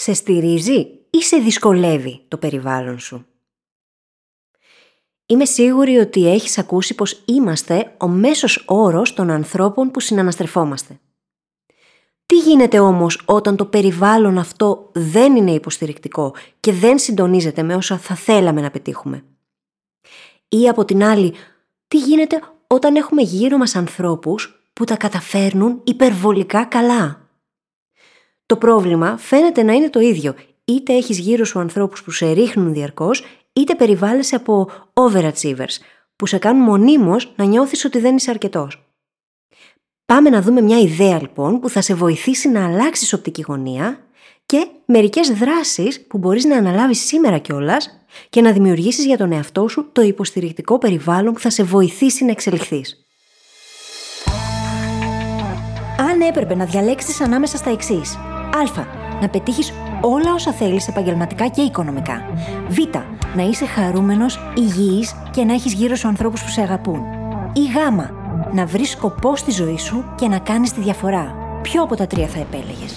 Σε στηρίζει ή σε δυσκολεύει το περιβάλλον σου; Είμαι σίγουρη ότι έχεις ακούσει πως είμαστε ο μέσος όρος των ανθρώπων που συναναστρεφόμαστε. Τι γίνεται όμως όταν το περιβάλλον αυτό δεν είναι υποστηρικτικό και δεν συντονίζεται με όσα θα θέλαμε να πετύχουμε; Ή από την άλλη, τι γίνεται όταν έχουμε γύρω μας ανθρώπους που τα καταφέρνουν υπερβολικά καλά; Το πρόβλημα φαίνεται να είναι το ίδιο, είτε έχεις γύρω σου ανθρώπους που σε ρίχνουν διαρκώς, είτε περιβάλλεσαι από overachievers, που σε κάνουν μονίμως να νιώθεις ότι δεν είσαι αρκετός. Πάμε να δούμε μια ιδέα λοιπόν που θα σε βοηθήσει να αλλάξεις οπτική γωνία και μερικές δράσεις που μπορείς να αναλάβεις σήμερα κιόλας και να δημιουργήσεις για τον εαυτό σου το υποστηρικτικό περιβάλλον που θα σε βοηθήσει να εξελιχθείς. Αν έπρεπε να διαλέξεις ανάμεσα στα εξής. Α. Να πετύχεις όλα όσα θέλεις επαγγελματικά και οικονομικά. Β. Να είσαι χαρούμενος, υγιής και να έχεις γύρω σου ανθρώπους που σε αγαπούν. Ή Γ. Να βρεις σκοπό στη ζωή σου και να κάνεις τη διαφορά. Ποιο από τα τρία θα επέλεγες;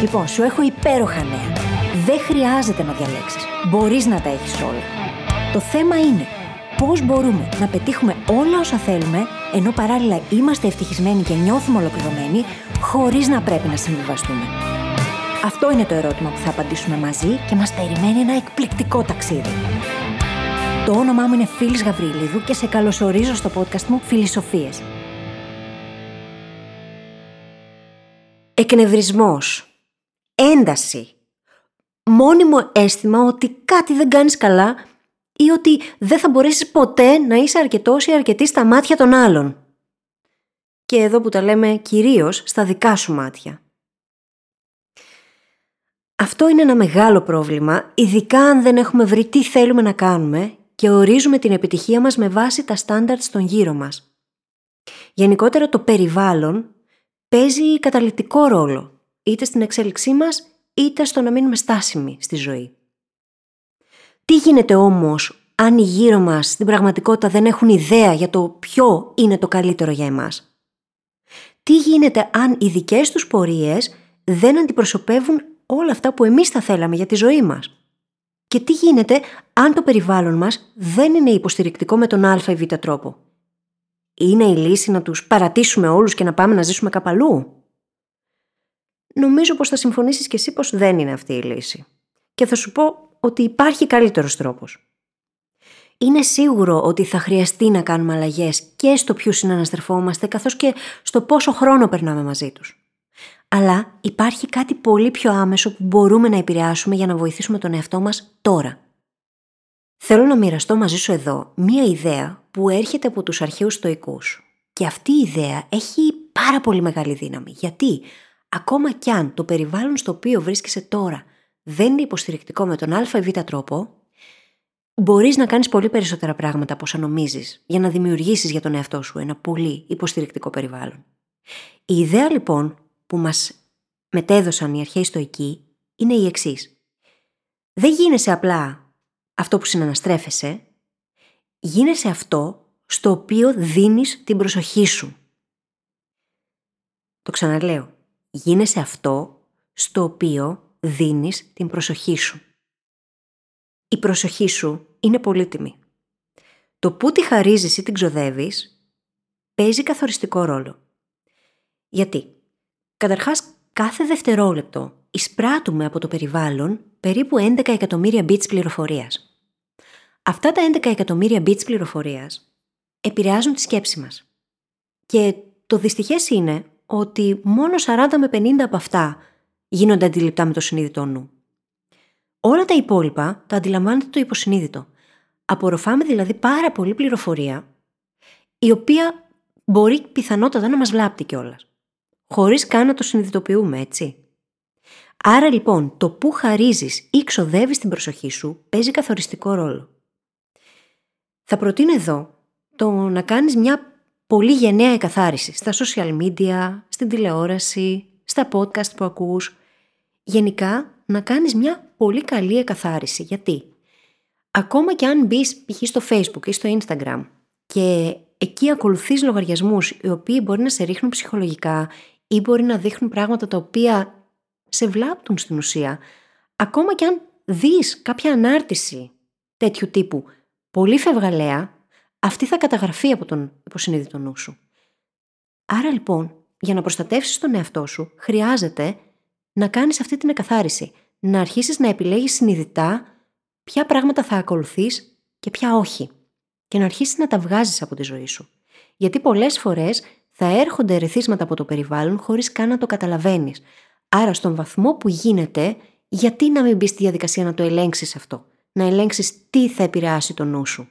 Λοιπόν, σου έχω υπέροχα νέα. Δεν χρειάζεται να διαλέξεις. Μπορείς να τα έχεις όλα. Το θέμα είναι πώς μπορούμε να πετύχουμε όλα όσα θέλουμε, ενώ παράλληλα είμαστε ευτυχισμένοι και νιώθουμε ολοκληρωμένοι, χωρίς να πρέπει να συμβιβαστούμε. Αυτό είναι το ερώτημα που θα απαντήσουμε μαζί και μας περιμένει ένα εκπληκτικό ταξίδι. Το όνομά μου είναι Φίλης Γαβρίλιδου και σε καλωσορίζω στο podcast μου Φιλισοφίες. Εκνευρισμός. Ένταση. Μόνιμο αίσθημα ότι κάτι δεν κάνεις καλά ή ότι δεν θα μπορέσεις ποτέ να είσαι αρκετός ή αρκετή στα μάτια των άλλων. Και εδώ που τα λέμε κυρίως στα δικά σου μάτια. Αυτό είναι ένα μεγάλο πρόβλημα, ειδικά αν δεν έχουμε βρει τι θέλουμε να κάνουμε και ορίζουμε την επιτυχία μας με βάση τα στάνταρτς των γύρω μας. Γενικότερα το περιβάλλον παίζει καταλητικό ρόλο, είτε στην εξέλιξή μας, είτε στο να μείνουμε στάσιμοι στη ζωή. Τι γίνεται όμως αν οι γύρω μας στην πραγματικότητα δεν έχουν ιδέα για το ποιο είναι το καλύτερο για εμάς. Τι γίνεται αν οι δικές τους πορείες δεν αντιπροσωπεύουν όλα αυτά που εμείς θα θέλαμε για τη ζωή μας; Και τι γίνεται αν το περιβάλλον μας δεν είναι υποστηρικτικό με τον α ή β τρόπο; Είναι η λύση να τους παρατήσουμε όλους και να πάμε να ζήσουμε κάπου Νομίζω πως θα συμφωνήσεις και εσύ πως δεν είναι αυτή η λύση. Και θα σου πω ότι υπάρχει καλύτερος τρόπος. Είναι σίγουρο ότι θα χρειαστεί να κάνουμε αλλαγές και στο ποιους συναναστρεφόμαστε, καθώς και στο πόσο χρόνο περνάμε μαζί τους. Αλλά υπάρχει κάτι πολύ πιο άμεσο που μπορούμε να επηρεάσουμε για να βοηθήσουμε τον εαυτό μας τώρα. Θέλω να μοιραστώ μαζί σου εδώ μία ιδέα που έρχεται από τους αρχαίους στοικούς. Και αυτή η ιδέα έχει πάρα πολύ μεγάλη δύναμη. Γιατί ακόμα κι αν το περιβάλλον στο οποίο βρίσκεσαι τώρα δεν είναι υποστηρικτικό με τον α ή β τρόπο, μπορείς να κάνεις πολύ περισσότερα πράγματα από όσα νομίζεις για να δημιουργήσεις για τον εαυτό σου ένα πολύ υποστηρικτικό περιβάλλον. Η ιδέα λοιπόν που μας μετέδωσαν οι αρχαίοι στοικοί είναι η εξής. Δεν γίνεσαι απλά αυτό που συναναστρέφεσαι, γίνεσαι αυτό στο οποίο δίνεις την προσοχή σου. Το ξαναλέω. Γίνεσαι αυτό στο οποίο δίνεις την προσοχή σου. Η προσοχή σου είναι πολύτιμη. Το που τη χαρίζεις ή την ξοδεύεις παίζει καθοριστικό ρόλο. Γιατί, καταρχάς κάθε δευτερόλεπτο εισπράττουμε από το περιβάλλον περίπου 11 εκατομμύρια bits πληροφορίας. Αυτά τα 11 εκατομμύρια bits πληροφορίας επηρεάζουν τη σκέψη μας. Και το δυστυχές είναι ότι μόνο 40 με 50 από αυτά γίνονται αντιληπτά με το συνείδητό νου. Όλα τα υπόλοιπα τα αντιλαμβάνεται το υποσυνείδητο. Απορροφάμε δηλαδή πάρα πολύ πληροφορία, η οποία μπορεί πιθανότατα να μας βλάπτει κιόλας. Χωρίς καν να το συνειδητοποιούμε, έτσι. Άρα λοιπόν, το που χαρίζεις ή ξοδεύεις την προσοχή σου παίζει καθοριστικό ρόλο. Θα προτείνω εδώ το να κάνεις μια πολύ γενναία εκαθάριση στα social media, στην τηλεόραση, στα podcast που ακούς. Γενικά, να κάνεις μια πολύ καλή εκαθάριση. Γιατί; Ακόμα και αν μπεις π.χ. στο facebook ή στο instagram και εκεί ακολουθείς λογαριασμούς οι οποίοι μπορεί να σε ρίχνουν ψυχολογικά ή μπορεί να δείχνουν πράγματα τα οποία σε βλάπτουν στην ουσία. Ακόμα και αν δεις κάποια ανάρτηση τέτοιου τύπου πολύ φευγαλέα, αυτή θα καταγραφεί από τον υποσυνείδητο νου σου. Άρα λοιπόν, για να προστατεύσεις τον εαυτό σου, χρειάζεται να κάνεις αυτή την εκαθάριση. Να αρχίσεις να επιλέγεις συνειδητά ποια πράγματα θα ακολουθείς και ποια όχι. Και να αρχίσεις να τα βγάζεις από τη ζωή σου. Γιατί πολλές φορές θα έρχονται ερεθίσματα από το περιβάλλον χωρίς καν να το καταλαβαίνεις. Άρα στον βαθμό που γίνεται, γιατί να μην μπεις στη διαδικασία να το ελέγξεις αυτό; Να ελέγξεις τι θα επηρεάσει το νου σου.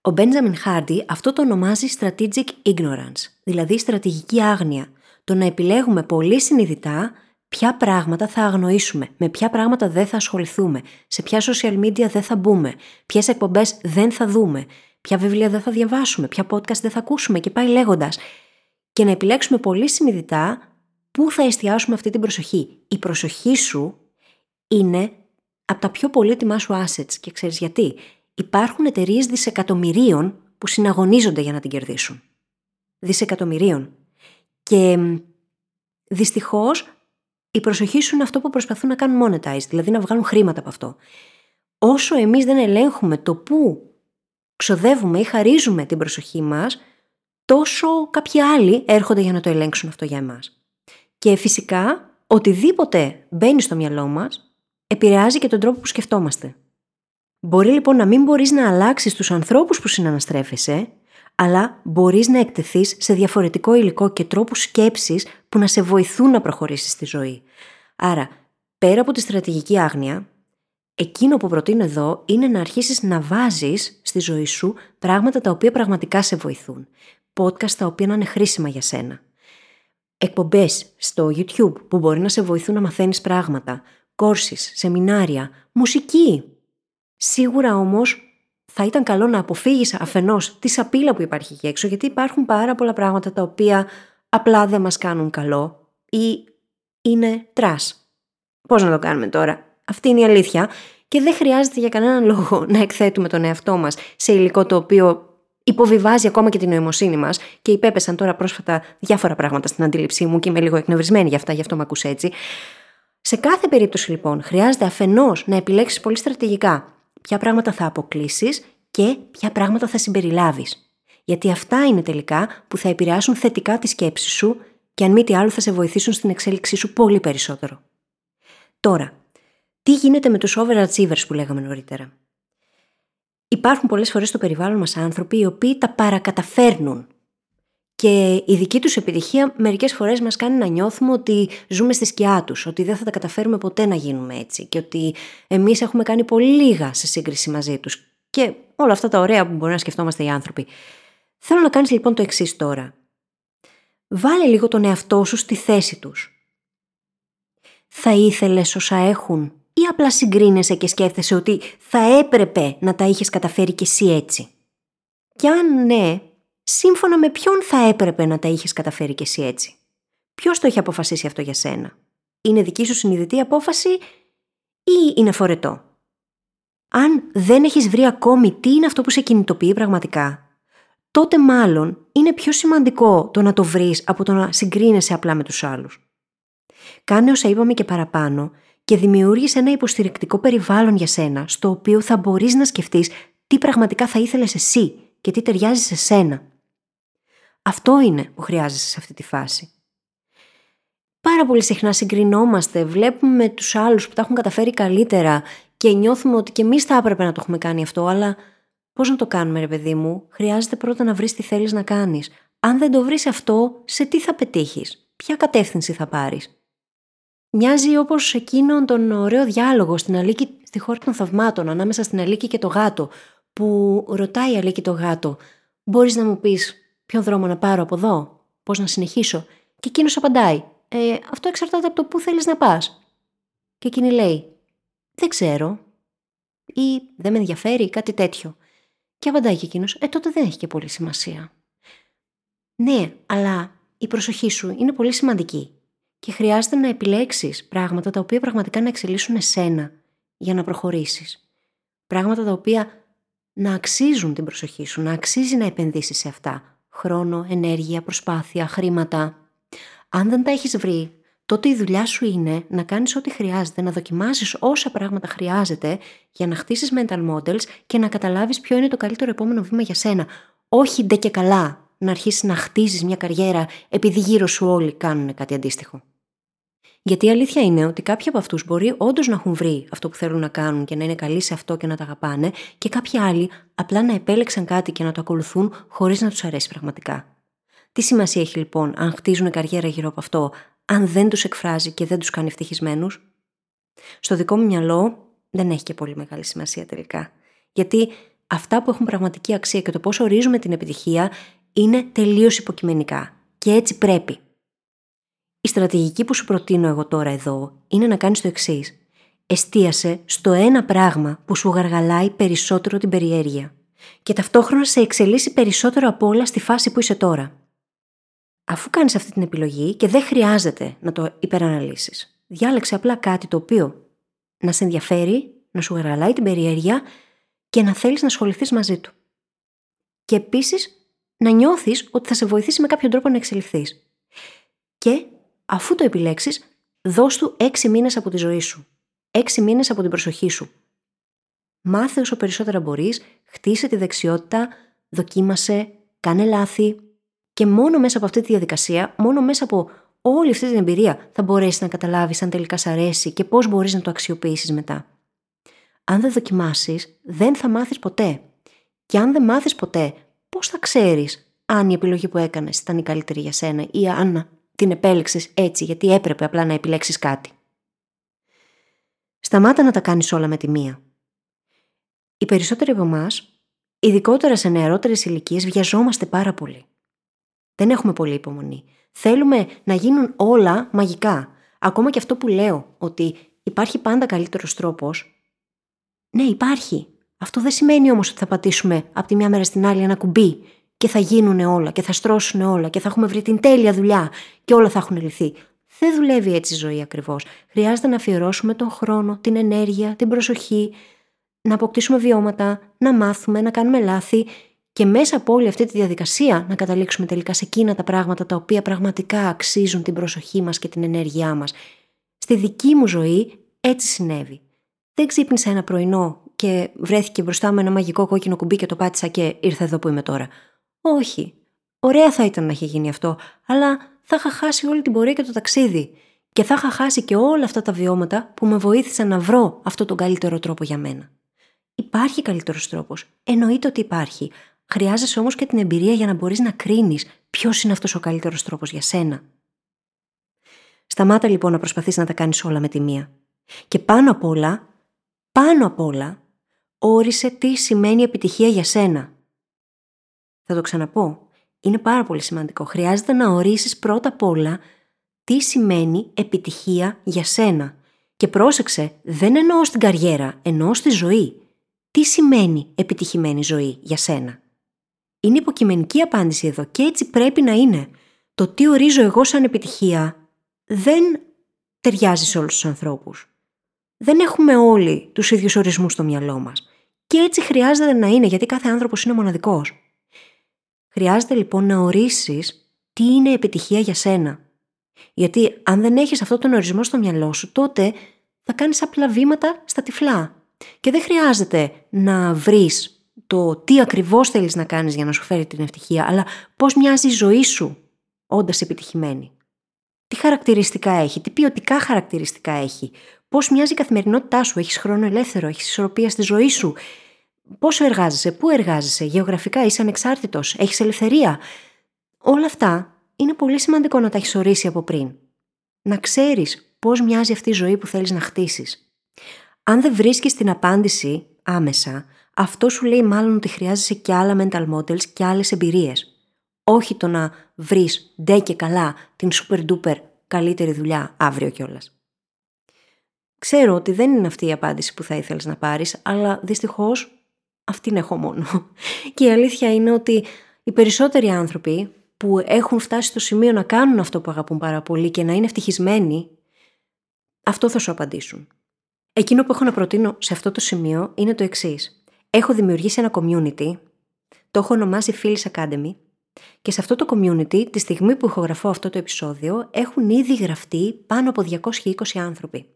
Ο Μπέντζαμιν Χάρντι αυτό το ονομάζει strategic ignorance, δηλαδή στρατηγική άγνοια. Το να επιλέγουμε πολύ συνειδητά ποια πράγματα θα αγνοήσουμε, με ποια πράγματα δεν θα ασχοληθούμε, σε ποια social media δεν θα μπούμε, ποιες εκπομπές δεν θα δούμε, ποια βιβλία δεν θα διαβάσουμε, ποια podcast δεν θα ακούσουμε και πάει λέγοντας. Και να επιλέξουμε πολύ συνειδητά πού θα εστιάσουμε αυτή την προσοχή. Η προσοχή σου είναι από τα πιο πολύτιμά σου assets και ξέρεις γιατί υπάρχουν εταιρείες δισεκατομμυρίων που συναγωνίζονται για να την κερδίσουν. Δισεκατομμυρίων. Και δυστυχώς η προσοχή σου είναι αυτό που προσπαθούν να κάνουν monetize, δηλαδή να βγάλουν χρήματα από αυτό. Όσο εμείς δεν ελέγχουμε το πού ξοδεύουμε ή χαρίζουμε την προσοχή μας, τόσο κάποιοι άλλοι έρχονται για να το ελέγξουν αυτό για εμάς. Και φυσικά, οτιδήποτε μπαίνει στο μυαλό μας, επηρεάζει και τον τρόπο που σκεφτόμαστε. Μπορεί λοιπόν να μην μπορείς να αλλάξεις τους ανθρώπους που συναναστρέφεσαι, αλλά μπορείς να εκτεθείς σε διαφορετικό υλικό και τρόπους σκέψης που να σε βοηθούν να προχωρήσεις στη ζωή. Άρα, πέρα από τη στρατηγική άγνοια, εκείνο που προτείνω εδώ είναι να αρχίσεις να βάζεις στη ζωή σου πράγματα τα οποία πραγματικά σε βοηθούν. Podcast τα οποία να είναι χρήσιμα για σένα. Εκπομπές στο YouTube που μπορεί να σε βοηθούν να μαθαίνεις πράγματα. Κόρσεις, σεμινάρια, μουσική, Σίγουρα όμως θα ήταν καλό να αποφύγεις αφενός τη σαπίλα που υπάρχει εκεί έξω, γιατί υπάρχουν πάρα πολλά πράγματα τα οποία απλά δεν μας κάνουν καλό ή είναι τρά. Πώς να το κάνουμε τώρα; Αυτή είναι η αλήθεια. Και δεν χρειάζεται για κανέναν λόγο να εκθέτουμε τον εαυτό μας σε υλικό το οποίο υποβιβάζει ακόμα και την νοημοσύνη μας και υπέπεσαν τώρα πρόσφατα διάφορα πράγματα στην αντίληψή μου και είμαι λίγο εκνευρισμένη γι' αυτά, γι' αυτό με ακούς έτσι. Σε κάθε περίπτωση λοιπόν χρειάζεται αφενός να επιλέξεις πολύ στρατηγικά ποια πράγματα θα αποκλείσεις και ποια πράγματα θα συμπεριλάβεις. Γιατί αυτά είναι τελικά που θα επηρεάσουν θετικά τη σκέψη σου και αν μη τι άλλο θα σε βοηθήσουν στην εξέλιξή σου πολύ περισσότερο. Τώρα, τι γίνεται με τους overachievers που λέγαμε νωρίτερα; Υπάρχουν πολλές φορές στο περιβάλλον μας άνθρωποι οι οποίοι τα παρακαταφέρνουν και η δική τους επιτυχία μερικές φορές μας κάνει να νιώθουμε ότι ζούμε στη σκιά τους, ότι δεν θα τα καταφέρουμε ποτέ να γίνουμε έτσι και ότι εμείς έχουμε κάνει πολύ λίγα σε σύγκριση μαζί τους. Και όλα αυτά τα ωραία που μπορεί να σκεφτόμαστε οι άνθρωποι. Θέλω να κάνεις λοιπόν το εξής τώρα. Βάλε λίγο τον εαυτό σου στη θέση τους. Θα ήθελες όσα έχουν ή απλά συγκρίνεσαι και σκέφτεσαι ότι θα έπρεπε να τα είχες καταφέρει κι εσύ έτσι; Κι αν ναι, σύμφωνα με ποιον θα έπρεπε να τα είχες καταφέρει κι εσύ έτσι; Ποιος το έχει αποφασίσει αυτό για σένα; Είναι δική σου συνειδητή απόφαση ή είναι φορετό; Αν δεν έχεις βρει ακόμη τι είναι αυτό που σε κινητοποιεί πραγματικά, τότε μάλλον είναι πιο σημαντικό το να το βρεις από το να συγκρίνεσαι απλά με τους άλλους. Κάνε όσα είπαμε και παραπάνω και δημιούργησε ένα υποστηρικτικό περιβάλλον για σένα, στο οποίο θα μπορείς να σκεφτείς τι πραγματικά θα ήθελες εσύ και τι ταιριάζει σε σένα. Αυτό είναι που χρειάζεσαι σε αυτή τη φάση. Πάρα πολύ συχνά συγκρινόμαστε, βλέπουμε τους άλλους που τα έχουν καταφέρει καλύτερα και νιώθουμε ότι και εμείς θα έπρεπε να το έχουμε κάνει αυτό, αλλά πώς να το κάνουμε, ρε παιδί μου, χρειάζεται πρώτα να βρεις τι θέλεις να κάνεις. Αν δεν το βρεις αυτό, σε τι θα πετύχεις, ποια κατεύθυνση θα πάρεις; Μοιάζει όπως εκείνον τον ωραίο διάλογο στην Αλίκη στη χώρα των θαυμάτων, ανάμεσα στην Αλίκη και το γάτο, που ρωτάει η Αλίκη το γάτο, Μπορείς να μου πεις ποιον δρόμο να πάρω από εδώ, πώς να συνεχίσω; Και εκείνος απαντάει, ε, Αυτό εξαρτάται από το πού θέλεις να πας. Και εκείνη λέει, Δεν ξέρω. Ή δεν με ενδιαφέρει, κάτι τέτοιο. Και απαντάει και εκείνος, Ε, τότε δεν έχει και πολύ σημασία. Ναι, αλλά η προσοχή σου είναι πολύ σημαντική και χρειάζεται να επιλέξεις πράγματα τα οποία πραγματικά να εξελίσσουν εσένα για να προχωρήσεις. Πράγματα τα οποία να αξίζουν την προσοχή σου, να αξίζει να επενδύσεις σε αυτά. Χρόνο, ενέργεια, προσπάθεια, χρήματα. Αν δεν τα έχεις βρει, τότε η δουλειά σου είναι να κάνεις ό,τι χρειάζεται, να δοκιμάσεις όσα πράγματα χρειάζεται για να χτίσεις mental models και να καταλάβεις ποιο είναι το καλύτερο επόμενο βήμα για σένα. Όχι ντε και καλά να αρχίσεις να χτίζεις μια καριέρα επειδή γύρω σου όλοι κάνουν κάτι αντίστοιχο. Γιατί η αλήθεια είναι ότι κάποιοι από αυτούς μπορεί όντως να έχουν βρει αυτό που θέλουν να κάνουν και να είναι καλοί σε αυτό και να τα αγαπάνε, και κάποιοι άλλοι απλά να επέλεξαν κάτι και να το ακολουθούν χωρίς να τους αρέσει πραγματικά. Τι σημασία έχει λοιπόν αν χτίζουν καριέρα γύρω από αυτό, αν δεν τους εκφράζει και δεν τους κάνει ευτυχισμένους; Στο δικό μου μυαλό δεν έχει και πολύ μεγάλη σημασία τελικά. Γιατί αυτά που έχουν πραγματική αξία και το πώς ορίζουμε την επιτυχία είναι τελείως υποκειμενικά. Και έτσι πρέπει. Η στρατηγική που σου προτείνω εγώ τώρα εδώ είναι να κάνεις το εξής. Εστίασε στο ένα πράγμα που σου γαργαλάει περισσότερο την περιέργεια και ταυτόχρονα σε εξελίσσει περισσότερο από όλα στη φάση που είσαι τώρα. Αφού κάνεις αυτή την επιλογή και δεν χρειάζεται να το υπεραναλύσεις, διάλεξε απλά κάτι το οποίο να σε ενδιαφέρει, να σου γαργαλάει την περιέργεια και να θέλεις να ασχοληθείς μαζί του. Και επίσης να νιώθεις ότι θα σε βοηθήσει με κάποιο τρόπο να εξελιχθείς. Και Αφού το επιλέξεις, δώσ' του έξι μήνες από τη ζωή σου. Έξι μήνες από την προσοχή σου. Μάθε όσο περισσότερα μπορείς, χτίσε τη δεξιότητα, δοκίμασε, κάνε λάθη. Και μόνο μέσα από αυτή τη διαδικασία, μόνο μέσα από όλη αυτή την εμπειρία, θα μπορέσεις να καταλάβεις αν τελικά σ' αρέσει και πώς μπορείς να το αξιοποιήσεις μετά. Αν δεν δοκιμάσεις, δεν θα μάθεις ποτέ. Και αν δεν μάθεις ποτέ, πώς θα ξέρεις αν η επιλογή που έκανες ήταν η καλύτερη για σένα ή αν την επέλεξες έτσι γιατί έπρεπε απλά να επιλέξεις κάτι. Σταμάτα να τα κάνεις όλα με τη μία. Οι περισσότεροι από εμάς, ειδικότερα σε νεαρότερες ηλικίες, βιαζόμαστε πάρα πολύ. Δεν έχουμε πολύ υπομονή. Θέλουμε να γίνουν όλα μαγικά. Ακόμα και αυτό που λέω, ότι υπάρχει πάντα καλύτερος τρόπος. Ναι, υπάρχει. Αυτό δεν σημαίνει όμως ότι θα πατήσουμε από τη μια μέρα στην άλλη ένα κουμπί και θα γίνουν όλα και θα στρώσουν όλα και θα έχουμε βρει την τέλεια δουλειά και όλα θα έχουν λυθεί. Δεν δουλεύει έτσι η ζωή ακριβώς. Χρειάζεται να αφιερώσουμε τον χρόνο, την ενέργεια, την προσοχή, να αποκτήσουμε βιώματα, να μάθουμε, να κάνουμε λάθη και μέσα από όλη αυτή τη διαδικασία να καταλήξουμε τελικά σε εκείνα τα πράγματα τα οποία πραγματικά αξίζουν την προσοχή μας και την ενέργειά μας. Στη δική μου ζωή έτσι συνέβη. Δεν ξύπνησα ένα πρωινό και βρέθηκε μπροστά μου ένα μαγικό κόκκινο κουμπί και το πάτησα και ήρθα εδώ που είμαι τώρα. Όχι. Ωραία θα ήταν να είχε γίνει αυτό, αλλά θα είχα χάσει όλη την πορεία και το ταξίδι. Και θα είχα χάσει και όλα αυτά τα βιώματα που με βοήθησαν να βρω αυτό τον καλύτερο τρόπο για μένα. Υπάρχει καλύτερος τρόπος. Εννοείται ότι υπάρχει. Χρειάζεσαι όμως και την εμπειρία για να μπορείς να κρίνεις ποιος είναι αυτός ο καλύτερος τρόπος για σένα. Σταμάτα λοιπόν να προσπαθείς να τα κάνεις όλα με τη μία. Και πάνω απ' όλα, πάνω απ' όλα, όρισε τι σημαίνει επιτυχία για σένα. Θα το ξαναπώ. Είναι πάρα πολύ σημαντικό. Χρειάζεται να ορίσεις πρώτα απ' όλα τι σημαίνει επιτυχία για σένα. Και πρόσεξε, δεν εννοώ στην καριέρα, εννοώ στη ζωή. Τι σημαίνει επιτυχημένη ζωή για σένα; Είναι υποκειμενική απάντηση εδώ και έτσι πρέπει να είναι. Το τι ορίζω εγώ σαν επιτυχία δεν ταιριάζει σε όλους τους ανθρώπους. Δεν έχουμε όλοι τους ίδιους ορισμούς στο μυαλό μας. Και έτσι χρειάζεται να είναι γιατί κάθε άνθρωπος είναι μοναδικός. Χρειάζεται λοιπόν να ορίσεις τι είναι επιτυχία για σένα. Γιατί αν δεν έχεις αυτό τον ορισμό στο μυαλό σου, τότε θα κάνεις απλά βήματα στα τυφλά. Και δεν χρειάζεται να βρεις το τι ακριβώς θέλεις να κάνεις για να σου φέρει την ευτυχία, αλλά πώς μοιάζει η ζωή σου όντας επιτυχημένη. Τι χαρακτηριστικά έχει, τι ποιοτικά χαρακτηριστικά έχει, πώς μοιάζει η καθημερινότητά σου, έχεις χρόνο ελεύθερο, έχεις ισορροπία στη ζωή σου, Πόσο εργάζεσαι, πού εργάζεσαι, γεωγραφικά είσαι ανεξάρτητος, έχεις ελευθερία. Όλα αυτά είναι πολύ σημαντικό να τα έχεις ορίσει από πριν. Να ξέρεις πώς μοιάζει αυτή η ζωή που θέλεις να χτίσεις. Αν δεν βρίσκεις την απάντηση άμεσα, αυτό σου λέει μάλλον ότι χρειάζεσαι και άλλα mental models και άλλες εμπειρίες. Όχι το να βρεις ντε και καλά την super duper καλύτερη δουλειά αύριο κιόλας. Ξέρω ότι δεν είναι αυτή η απάντηση που θα ήθελες να πάρεις, αλλά δυστυχώς αυτήν έχω μόνο. Και η αλήθεια είναι ότι οι περισσότεροι άνθρωποι που έχουν φτάσει στο σημείο να κάνουν αυτό που αγαπούν πάρα πολύ και να είναι ευτυχισμένοι, αυτό θα σου απαντήσουν. Εκείνο που έχω να προτείνω σε αυτό το σημείο είναι το εξής. Έχω δημιουργήσει ένα community, το έχω ονομάσει Phyllis Academy, Και σε αυτό το community, τη στιγμή που ηχογραφώ αυτό το επεισόδιο, έχουν ήδη γραφτεί πάνω από 220 άνθρωποι.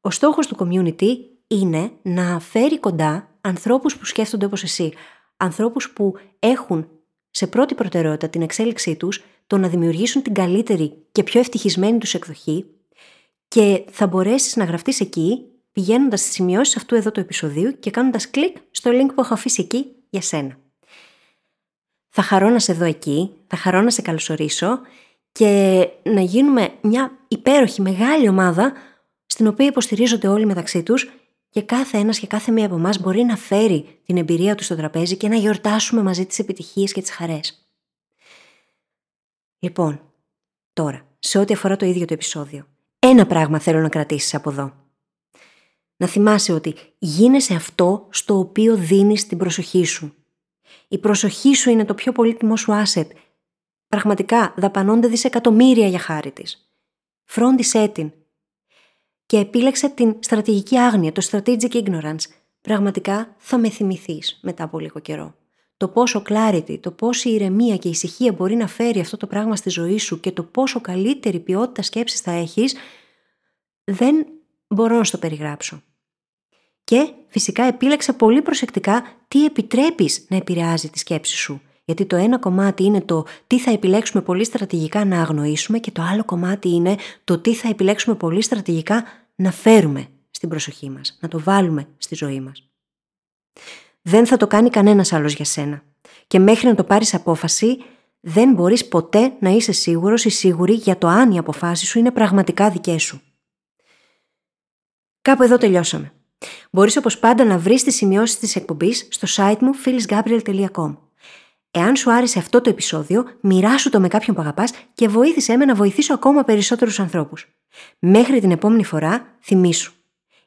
Ο στόχος του community είναι να φέρει κοντά ανθρώπους που σκέφτονται όπως εσύ. Ανθρώπους που έχουν σε πρώτη προτεραιότητα την εξέλιξή τους, το να δημιουργήσουν την καλύτερη και πιο ευτυχισμένη τους εκδοχή και θα μπορέσεις να γραφτείς εκεί πηγαίνοντας στις σημειώσεις αυτού εδώ του επεισοδίου και κάνοντας κλικ στο link που έχω αφήσει εκεί για σένα. Θα χαρώ να σε δω εκεί, θα χαρώ να σε καλωσορίσω και να γίνουμε μια υπέροχη μεγάλη ομάδα στην οποία υποστηρίζονται όλοι μεταξύ τους και κάθε ένας και κάθε μία από εμάς μπορεί να φέρει την εμπειρία του στο τραπέζι και να γιορτάσουμε μαζί τις επιτυχίες και τις χαρές. Λοιπόν, τώρα, σε ό,τι αφορά το ίδιο το επεισόδιο, ένα πράγμα θέλω να κρατήσεις από εδώ. Να θυμάσαι ότι γίνεσαι αυτό στο οποίο δίνεις την προσοχή σου. Η προσοχή σου είναι το πιο πολύτιμο σου asset. Πραγματικά δαπανώνται δισεκατομμύρια για χάρη της. Φρόντισέ την. Και επίλεξε την στρατηγική άγνοια, το strategic ignorance. Πραγματικά θα με θυμηθείς μετά από λίγο καιρό. Το πόσο clarity, το πόσο ηρεμία και ησυχία μπορεί να φέρει αυτό το πράγμα στη ζωή σου και το πόσο καλύτερη ποιότητα σκέψης θα έχεις, δεν μπορώ να στο περιγράψω. Και φυσικά επίλεξα πολύ προσεκτικά τι επιτρέπεις να επηρεάζει τη σκέψη σου. Γιατί το ένα κομμάτι είναι το τι θα επιλέξουμε πολύ στρατηγικά να αγνοήσουμε και το άλλο κομμάτι είναι το τι θα επιλέξουμε πολύ στρατηγικά να φέρουμε στην προσοχή μας, να το βάλουμε στη ζωή μας. Δεν θα το κάνει κανένας άλλος για σένα. Και μέχρι να το πάρεις απόφαση, δεν μπορείς ποτέ να είσαι σίγουρος ή σίγουρη για το αν οι αποφάσεις σου είναι πραγματικά δικές σου. Κάπου εδώ τελειώσαμε. Μπορείς όπως πάντα να βρεις τις σημειώσεις της εκπομπής στο site μου phyllisgabriel.com. Εάν σου άρεσε αυτό το επεισόδιο, μοιράσου το με κάποιον που αγαπάς και βοήθησέ με να βοηθήσω ακόμα περισσότερους ανθρώπους. Μέχρι την επόμενη φορά, θυμήσου.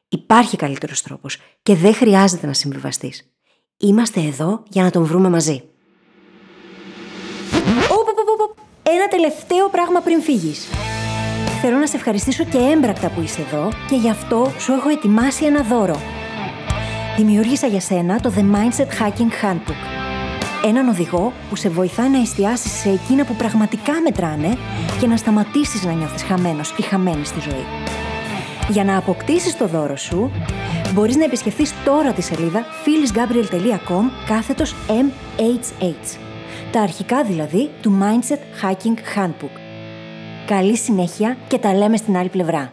Υπάρχει καλύτερος τρόπος και δεν χρειάζεται να συμβιβαστείς. Είμαστε εδώ για να τον βρούμε μαζί. Ένα τελευταίο πράγμα πριν φύγεις. Θέλω να σε ευχαριστήσω και έμπρακτα που είσαι εδώ και γι' αυτό σου έχω ετοιμάσει ένα δώρο. Δημιούργησα για σένα το The Mindset Hacking Handbook. Έναν οδηγό που σε βοηθάει να εστιάσεις σε εκείνα που πραγματικά μετράνε και να σταματήσεις να νιώθεις χαμένος ή χαμένη στη ζωή. Για να αποκτήσεις το δώρο σου, μπορείς να επισκεφθείς τώρα τη σελίδα phyllisgabriel.com κάθετος MHH. Τα αρχικά δηλαδή του Mindset Hacking Handbook. Καλή συνέχεια και τα λέμε στην άλλη πλευρά.